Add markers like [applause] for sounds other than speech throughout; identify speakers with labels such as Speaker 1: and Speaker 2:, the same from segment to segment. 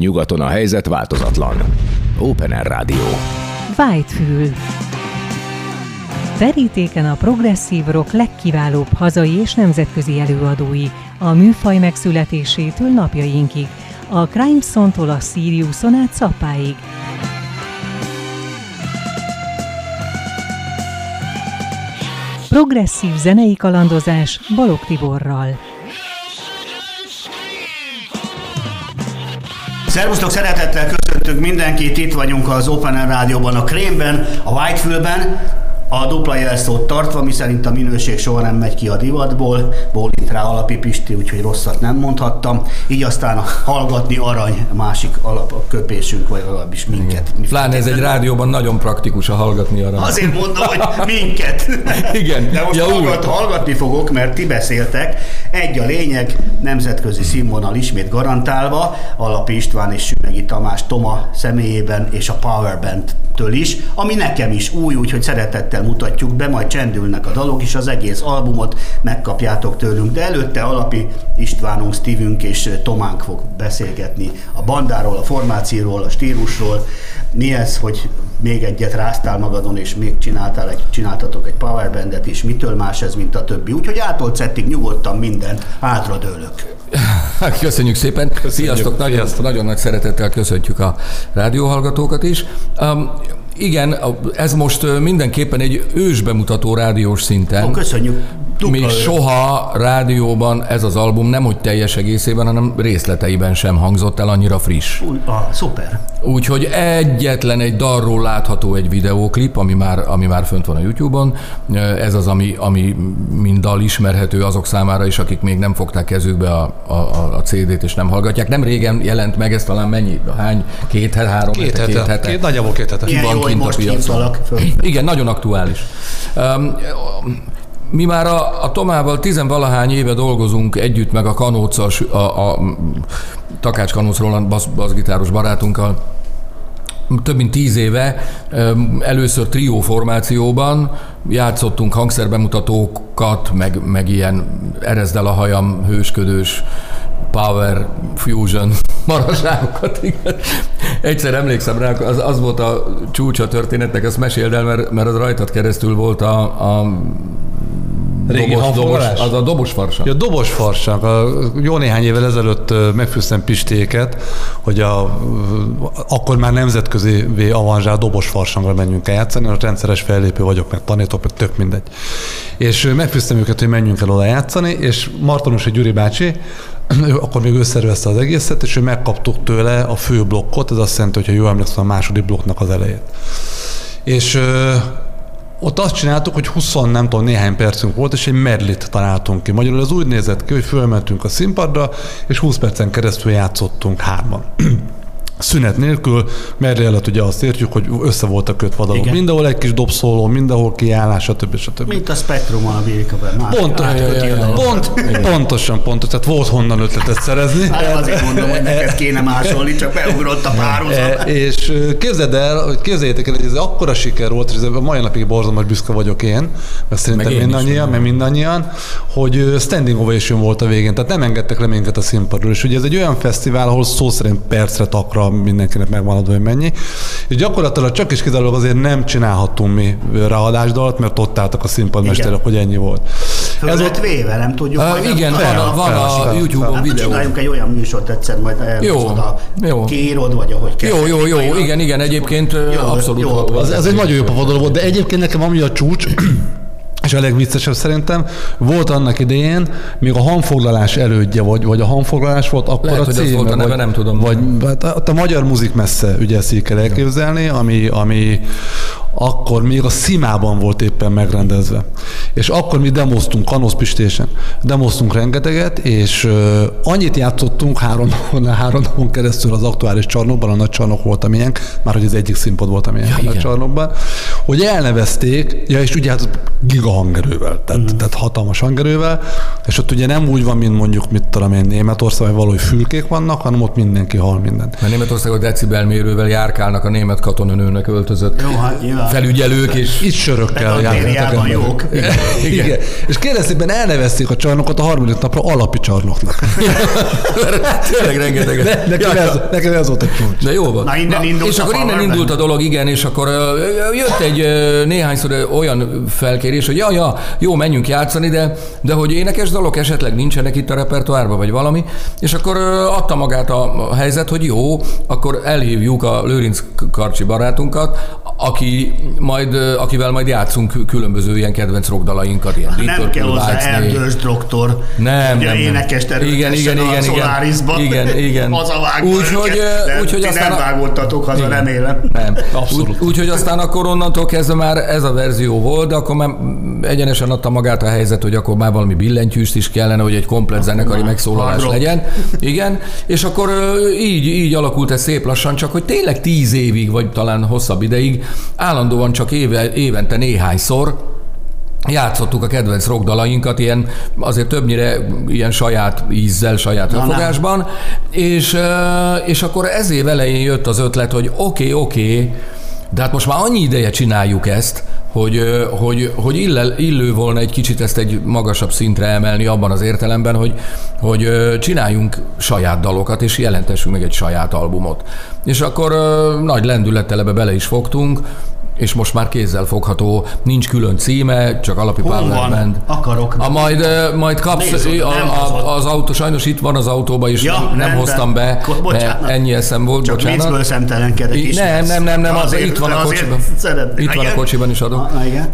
Speaker 1: Nyugaton a helyzet változatlan. Open Air Rádió.
Speaker 2: Whitefül. Terítéken a progresszív rock legkiválóbb hazai és nemzetközi előadói, a műfaj megszületésétől napjainkig, a Crime Sontól a Siriuson át Szappáig. Progresszív zenei kalandozás Balog Tiborral.
Speaker 3: Szervusztok, szeretettel köszöntünk mindenkit, itt vagyunk az Open Air Rádióban, a Krémben, a Whitefülben, a dupla jelszót tartva, miszerint a minőség soha nem megy ki a divatból, bólint rá Alapi Pisti, úgyhogy rosszat nem mondhattam. Így aztán a hallgatni arany másik alapköpésünk, vagy legalábbis minket.
Speaker 4: Pláne ez egy rádióban nagyon praktikus a hallgatni arany.
Speaker 3: Azért mondom, hogy minket. [laughs]
Speaker 4: Igen.
Speaker 3: De most
Speaker 4: Ja,
Speaker 3: hallgat, hallgatni fogok, mert ti beszéltek. Egy a lényeg, nemzetközi színvonal ismét garantálva, Alapi István és Sümegi Tamás Toma személyében és a Power Band-től is, ami nekem is új, úgyhogy szeretettel mutatjuk be, majd csendülnek a dalok is, az egész albumot megkapjátok tőlünk, de előtte Alapi Istvánunk, Stevünk és Tománk fog beszélgetni a bandáról, a formációról, a stílusról. Mi ez, hogy még egyet ráztál magadon, és még csináltál egy, csináltatok egy powerbandet is, mitől más ez, mint a többi. Úgyhogy ától szettig nyugodtan mindent hátradőlök. [laughs]
Speaker 4: Köszönjük szépen. Sziasztok, nagyon, nagyon nagy szeretettel köszöntjük a rádióhallgatókat is. Um, igen, ez most mindenképpen egy ős bemutató rádiós szinten.
Speaker 3: Ó, köszönjük. Dupla
Speaker 4: Még
Speaker 3: ő.
Speaker 4: soha rádióban ez az album nem hogy teljes egészében, hanem részleteiben sem hangzott el annyira friss.
Speaker 3: Új, ah, szuper.
Speaker 4: Úgyhogy egyetlen egy dalról látható egy videóklip, ami már, ami már fönt van a YouTube-on. Ez az, ami, ami mind dal ismerhető azok számára is, akik még nem fogták kezükbe a, a, a CD-t és nem hallgatják. Nem régen jelent meg, ez talán mennyi? Hány? Két hete, három
Speaker 5: Két
Speaker 4: hete,
Speaker 5: hete.
Speaker 4: két hete?
Speaker 5: Két, nagyjából két hete.
Speaker 3: Milyen
Speaker 4: van
Speaker 3: jó, hogy
Speaker 4: kint a piacon. Igen, nagyon aktuális. Um, mi már a, a Tomával tizenvalahány éve dolgozunk együtt, meg a Kanócas, a, a Takács Kanóc Roland basz, bassgitáros barátunkkal, több mint tíz éve először trió formációban játszottunk hangszerbemutatókat, meg, meg ilyen erezdel a hajam, hősködős, power, fusion [laughs] maraságokat. Igen. Egyszer emlékszem rá, az, az volt a csúcsa történetnek, ezt meséld el, mert, mert az rajtad keresztül volt a, a
Speaker 5: Régi
Speaker 4: dobos, dobos, az a dobos farsa.
Speaker 5: Ja, dobos farsak. A, jó néhány évvel ezelőtt megfűztem Pistéket, hogy a, akkor már nemzetközi avanzsál dobos farsangra menjünk el játszani, most rendszeres fellépő vagyok, meg tanítok, meg tök mindegy. És megfűztem őket, hogy menjünk el oda játszani, és Martonos egy Gyuri bácsi, [clears throat] ő akkor még ő szervezte az egészet, és ő megkaptuk tőle a fő blokkot, ez azt jelenti, hogy ha jól emlékszem, a második blokknak az elejét. És ott azt csináltuk, hogy 20 nem tudom, néhány percünk volt, és egy medlit találtunk ki. Magyarul az úgy nézett ki, hogy fölmentünk a színpadra, és 20 percen keresztül játszottunk hárman. [clears throat] Szünet nélkül, medley alatt ugye azt értjük, hogy össze voltak kötve a dalok.
Speaker 3: Igen.
Speaker 5: Mindenhol egy kis dobszóló, mindenhol kiállás, stb. stb.
Speaker 3: Mint a Spektrumon a Birkabel.
Speaker 5: Pont, pont, pontosan, pontos. Tehát volt honnan ötletet szerezni.
Speaker 3: Hát azért mondom, hogy neked kéne másolni, csak beugrott a párhuzam.
Speaker 5: E, és képzeld el, hogy képzeljétek el, hogy ez akkora siker volt, és ez a mai napig borzalmas büszke vagyok én, mert szerintem
Speaker 4: Meg én
Speaker 5: mindannyian, meg mindannyian, hogy standing ovation volt a végén, tehát nem engedtek le minket a színpadról. És ugye ez egy olyan fesztivál, ahol szó szerint percre takra mindenkinek megvan adva, hogy mennyi. És gyakorlatilag csak is kizárólag azért nem csinálhattunk mi ráadásdalt, mert ott álltak a színpadmesterek, hogy ennyi volt.
Speaker 3: Föl
Speaker 5: Ez
Speaker 3: lett véve, nem tudjuk.
Speaker 4: Uh, igen,
Speaker 3: fel-
Speaker 4: van, a, van a
Speaker 5: fel-
Speaker 4: YouTube-on
Speaker 3: Hát
Speaker 4: videó.
Speaker 3: csináljunk egy olyan műsort egyszer, majd
Speaker 4: Jó,
Speaker 3: elhozod a
Speaker 4: jó.
Speaker 3: kiírod, vagy ahogy kell.
Speaker 4: Jó, jó, jó, igen, igen, egyébként
Speaker 3: Jó,
Speaker 4: abszolút
Speaker 3: jó.
Speaker 5: Az, ez egy nagyon jó pofa volt, de egyébként nekem ami a csúcs, és a legviccesebb szerintem, volt annak idején, még a hanfoglalás elődje, vagy, vagy a hanfoglalás volt, akkor
Speaker 4: Lehet,
Speaker 5: a
Speaker 4: hogy az
Speaker 5: címe,
Speaker 4: volt a neve,
Speaker 5: vagy,
Speaker 4: nem tudom.
Speaker 5: Vagy hát a, a magyar muzik messze, ugye ezt így kell elképzelni, ami, ami akkor még a Szimában volt éppen megrendezve. És akkor mi demoztunk Kanosz Pistésen, demoztunk rengeteget, és uh, annyit játszottunk három napon, három napon keresztül az aktuális csarnokban, a nagy csarnok volt amilyen, már hogy az egyik színpad volt amilyen ja, a nagy csarnokban, hogy elnevezték, ja és ugye hát giga hangerővel, tehát, mm. tehát hatalmas hangerővel, és ott ugye nem úgy van, mint mondjuk, mit tudom én, Németországban valahogy fülkék vannak, hanem ott mindenki hal mindent.
Speaker 4: Mert Németországban decibelmérővel járkálnak a német katonanőnek öltözött
Speaker 3: Jó, hát nyilván.
Speaker 4: felügyelők, és
Speaker 5: Itt sörökkel járkáltak
Speaker 3: jók.
Speaker 5: Igen.
Speaker 4: Igen.
Speaker 5: Igen. És kérlek szépen elnevezték a csarnokot a 35 napra alapi csarnoknak. [laughs]
Speaker 4: tényleg rengeteg.
Speaker 5: Ne, nekem, ez, nekem ez volt a csúcs.
Speaker 4: De jó van.
Speaker 3: Na, innen indult
Speaker 4: és akkor innen indult a dolog, igen, és akkor jött egy ö, néhányszor olyan felkérés, hogy ja, ja, jó, menjünk játszani, de, de hogy énekes dalok esetleg nincsenek itt a repertoárban, vagy valami, és akkor adta magát a helyzet, hogy jó, akkor elhívjuk a Lőrinc Karcsi barátunkat, aki majd, akivel majd játszunk különböző ilyen kedvenc rockdalainkat, ilyen
Speaker 3: Nem
Speaker 4: Purple,
Speaker 3: kell hozzá erdős doktor.
Speaker 4: Nem,
Speaker 3: Ugye
Speaker 4: nem, nem.
Speaker 3: énekes
Speaker 4: Igen, igen, igen,
Speaker 3: a
Speaker 4: igen.
Speaker 3: Solarisban.
Speaker 4: Igen, igen.
Speaker 3: Az a vágó
Speaker 4: Úgyhogy,
Speaker 3: őket. De
Speaker 4: aztán
Speaker 3: nem
Speaker 4: a-
Speaker 3: vágódtatok haza,
Speaker 4: Igen.
Speaker 3: remélem.
Speaker 4: Nem.
Speaker 5: Abszolút.
Speaker 4: Úgy, úgyhogy aztán akkor onnantól kezdve már ez a verzió volt, de akkor már egyenesen adta magát a helyzet, hogy akkor már valami billentyűst is kellene, hogy egy komplet zenekari megszólalás legyen. Igen, és akkor így, így alakult ez szép lassan, csak hogy tényleg tíz évig, vagy talán hosszabb ideig, állandóan csak éve, évente néhányszor játszottuk a kedvenc rockdalainkat, ilyen azért többnyire ilyen saját ízzel, saját fogásban, és, és akkor ez év elején jött az ötlet, hogy oké, okay, oké, okay, de hát most már annyi ideje csináljuk ezt, hogy, hogy, hogy illel, illő volna egy kicsit ezt egy magasabb szintre emelni abban az értelemben, hogy, hogy csináljunk saját dalokat, és jelentessünk meg egy saját albumot. És akkor nagy lendülettel ebbe bele is fogtunk, és most már kézzel fogható, nincs külön címe, csak alapi
Speaker 3: Hol
Speaker 4: Power
Speaker 3: van?
Speaker 4: Band.
Speaker 3: Akarok.
Speaker 4: A majd, majd kapsz,
Speaker 3: Nézd
Speaker 4: a, a, az autó, sajnos itt van az autóban, és
Speaker 3: Ja,
Speaker 4: nem, nem
Speaker 3: rendben.
Speaker 4: hoztam be,
Speaker 3: bocsánat.
Speaker 4: ennyi eszem volt,
Speaker 3: Csak
Speaker 4: bocsánat.
Speaker 3: viccből szemtelenkedek is.
Speaker 4: Nem, nem, nem, nem, az,
Speaker 3: Azért-
Speaker 4: itt van a kocsiban.
Speaker 3: szeretném.
Speaker 4: Itt van a kocsiban is adom.
Speaker 3: Ah, igen.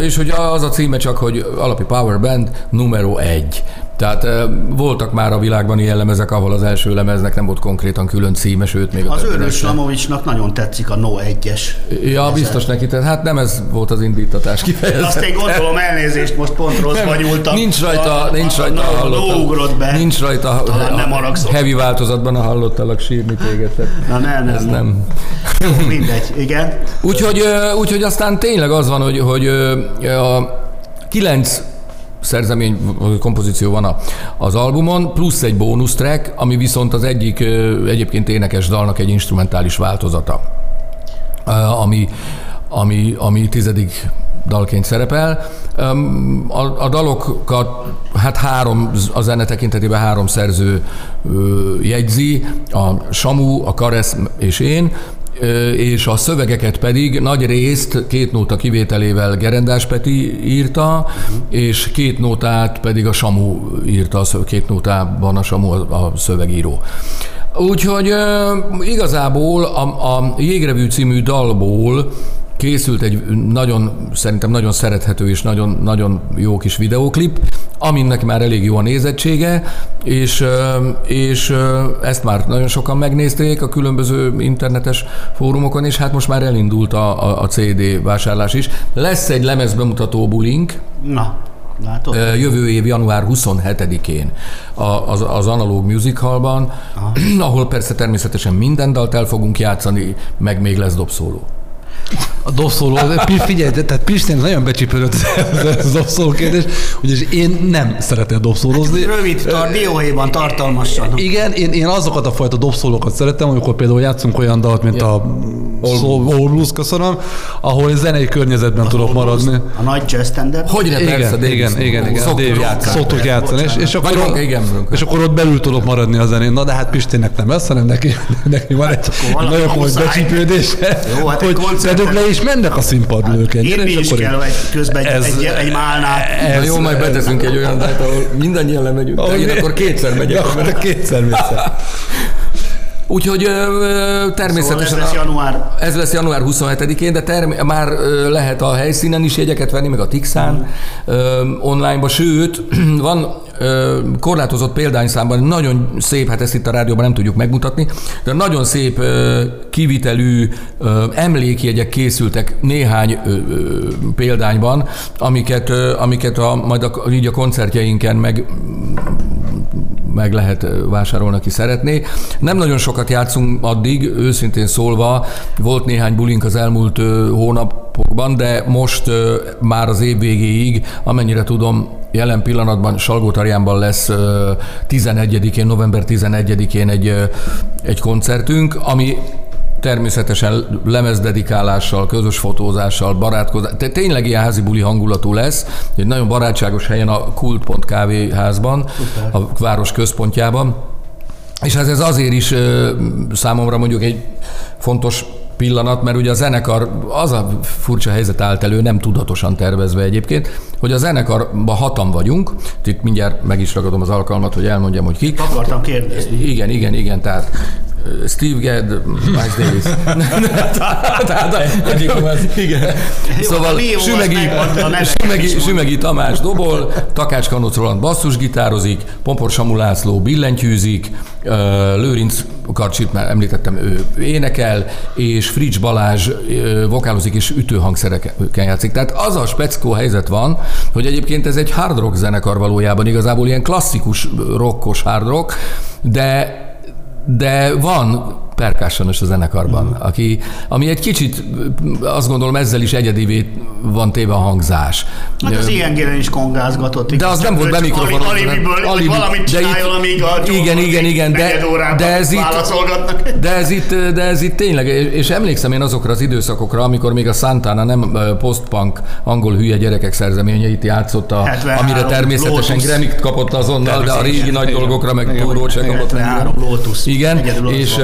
Speaker 4: És hogy az a címe csak, hogy alapi Power Band numero egy. Tehát voltak már a világban ilyen lemezek, ahol az első lemeznek nem volt konkrétan külön címe, sőt még a
Speaker 3: Az Őrös. Lamovicsnak nagyon tetszik a No 1-es.
Speaker 4: Ja, biztos neki, tehát hát nem ez volt az indítatás kifejezet.
Speaker 3: Azt én gondolom, elnézést, most pont rosszba nyúltam.
Speaker 4: Nincs rajta,
Speaker 3: A-
Speaker 4: nincs
Speaker 3: a-
Speaker 4: rajta
Speaker 3: a-
Speaker 4: hallottal.
Speaker 3: No ugrott be.
Speaker 4: Nincs rajta
Speaker 3: Talán nem
Speaker 4: a
Speaker 3: haragszom.
Speaker 4: heavy változatban a hallottalak sírni téged. tehát
Speaker 3: Na nem, nem.
Speaker 4: Ez nem.
Speaker 3: Jó, mindegy, igen.
Speaker 4: Úgyhogy, úgyhogy aztán tényleg az van, hogy, hogy a kilenc szerzemény, kompozíció van a- az albumon, plusz egy bónusz track, ami viszont az egyik egyébként énekes dalnak egy instrumentális változata, ami, ami, ami tizedik dalként szerepel. A, a dalokat, hát három, a zene tekintetében három szerző jegyzi, a Samu, a Karesz és én, és a szövegeket pedig nagy részt két nóta kivételével Gerendás Peti írta, és két nótát pedig a Samu írta, két nótában a Samu a szövegíró. Úgyhogy igazából a, a Jégrevű című dalból készült egy nagyon, szerintem nagyon szerethető és nagyon, nagyon jó kis videóklip, aminek már elég jó a nézettsége, és, és ezt már nagyon sokan megnézték a különböző internetes fórumokon, és hát most már elindult a, a, a CD vásárlás is. Lesz egy lemezbemutató bulink,
Speaker 3: Na, látod?
Speaker 4: Jövő év január 27-én a- az, az Analog Music Hallban, [clears throat] ahol persze természetesen minden dalt el fogunk játszani, meg még lesz dobszóló.
Speaker 5: A dobszóló, figyelj, tehát Pistén nagyon becsípődött ez a dobszóló kérdés, ugyanis én nem szeretek dobszólózni.
Speaker 3: Rövid, tar, dióhéjban, tartalmasan.
Speaker 5: Igen, én, én azokat a fajta dobszólókat szeretem, amikor például játszunk olyan dalt, mint a Soul All Blues, köszönöm, ahol zenei környezetben tudok maradni.
Speaker 3: A nagy jazz standard.
Speaker 4: Hogy ne persze,
Speaker 5: Igen,
Speaker 4: Davis.
Speaker 5: igen, igen, igen.
Speaker 4: Szoktuk játszani.
Speaker 5: Szoktuk játszani, és, és, akkor,
Speaker 4: Vagy
Speaker 5: ott,
Speaker 4: igen,
Speaker 5: és akkor ott belül tudok maradni a zenén. Na de hát Pistének nem ez, hanem neki, neki van egy
Speaker 3: valami
Speaker 5: nagyon komoly
Speaker 3: muszáj.
Speaker 5: becsípődése,
Speaker 3: Jó, hát egy
Speaker 5: hogy szedök le és mennek a színpadról ők.
Speaker 3: Írni is kell egy, közben egy,
Speaker 5: ez-
Speaker 3: egy, egy málnát.
Speaker 4: Na jó, majd beteszünk egy olyan dalt, ahol mindannyian lemegyünk, de én akkor kétszer megyek.
Speaker 5: akkor kétszer mész. [laughs]
Speaker 4: Úgyhogy ö, ö,
Speaker 3: Szóval
Speaker 4: természetesen...
Speaker 3: ez lesz
Speaker 4: a-
Speaker 3: január.
Speaker 4: Ez lesz január 27-én, de term- már ö, lehet a helyszínen is jegyeket venni, meg a Tixán ö, onlineba, sőt, [clears throat] van korlátozott példányszámban, nagyon szép, hát ezt itt a rádióban nem tudjuk megmutatni, de nagyon szép kivitelű emlékjegyek készültek néhány példányban, amiket, amiket a, majd a, így a koncertjeinken meg meg lehet vásárolni, aki szeretné. Nem nagyon sokat játszunk addig, őszintén szólva, volt néhány bulink az elmúlt hónapokban, de most már az év végéig, amennyire tudom, jelen pillanatban Salgótarjánban lesz 11-én, november 11-én egy, egy koncertünk, ami természetesen lemezdedikálással, közös fotózással, barátkozással, tehát tényleg ilyen házi buli hangulatú lesz, egy nagyon barátságos helyen a Kult kávéházban, a város központjában. És ez, ez azért is számomra mondjuk egy fontos pillanat, mert ugye a zenekar, az a furcsa helyzet állt elő, nem tudatosan tervezve egyébként, hogy a zenekarban hatan vagyunk, itt mindjárt meg is ragadom az alkalmat, hogy elmondjam, hogy kik.
Speaker 3: Akartam kérdezni.
Speaker 4: Igen, igen, igen, tehát Steve Gadd, Miles Davis. [laughs] Tehát egyik igen. Szóval Sümegi, Sümegi, Sümegi Tamás dobol, Takács Kanóc Roland basszusgitározik, Pompor Samu László billentyűzik, Lőrinc Karcsit már említettem, ő énekel, és Frics Balázs vokálozik és ütőhangszereken játszik. Tehát az a speckó helyzet van, hogy egyébként ez egy hard rock zenekar valójában, igazából ilyen klasszikus rockos hard rock, de de van percussionos a zenekarban, mm. aki, ami egy kicsit, azt gondolom ezzel is egyedivé van téve a hangzás.
Speaker 3: Hát az ilyen is kongázgatott.
Speaker 4: De az nem volt bemikrofonos.
Speaker 3: Alibiből, alibi, valamit csináljon, amíg a
Speaker 4: igen, igen, igen, de, de ez itt, de ez itt, de ez itt tényleg, és emlékszem én azokra az időszakokra, amikor még a Santana nem postpunk angol hülye gyerekek szerzeményeit játszotta, amire természetesen Grammy kapott azonnal, de a régi nagy dolgokra meg túrót se kapott. Igen, és,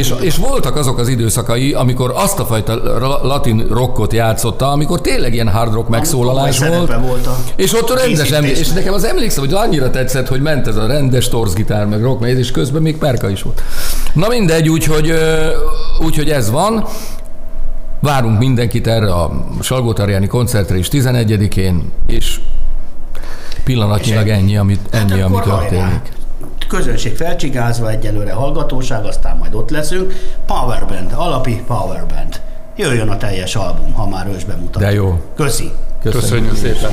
Speaker 4: és, és voltak azok az időszakai, amikor azt a fajta latin rockot játszotta, amikor tényleg ilyen hard rock megszólalás volt. volt a és ott rendes emlék, és nekem az emlékszem, hogy annyira tetszett, hogy ment ez a rendes torzgitár, meg rock, és közben még perka is volt. Na mindegy, úgyhogy, úgyhogy ez van. Várunk mindenkit erre a Salgótarjáni koncertre is 11-én, és pillanatnyilag ennyi, amit, ennyi, hát ami történik
Speaker 3: közönség felcsigázva, egyelőre hallgatóság, aztán majd ott leszünk. Powerband, alapi Powerband. Jöjjön a teljes album, ha már ős bemutat.
Speaker 4: De jó.
Speaker 3: Köszi.
Speaker 4: Köszönjük, Köszönjük szépen.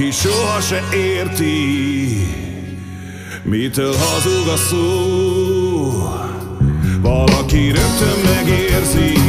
Speaker 6: aki soha se érti, mitől hazug a szó. Valaki rögtön megérzi,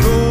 Speaker 7: some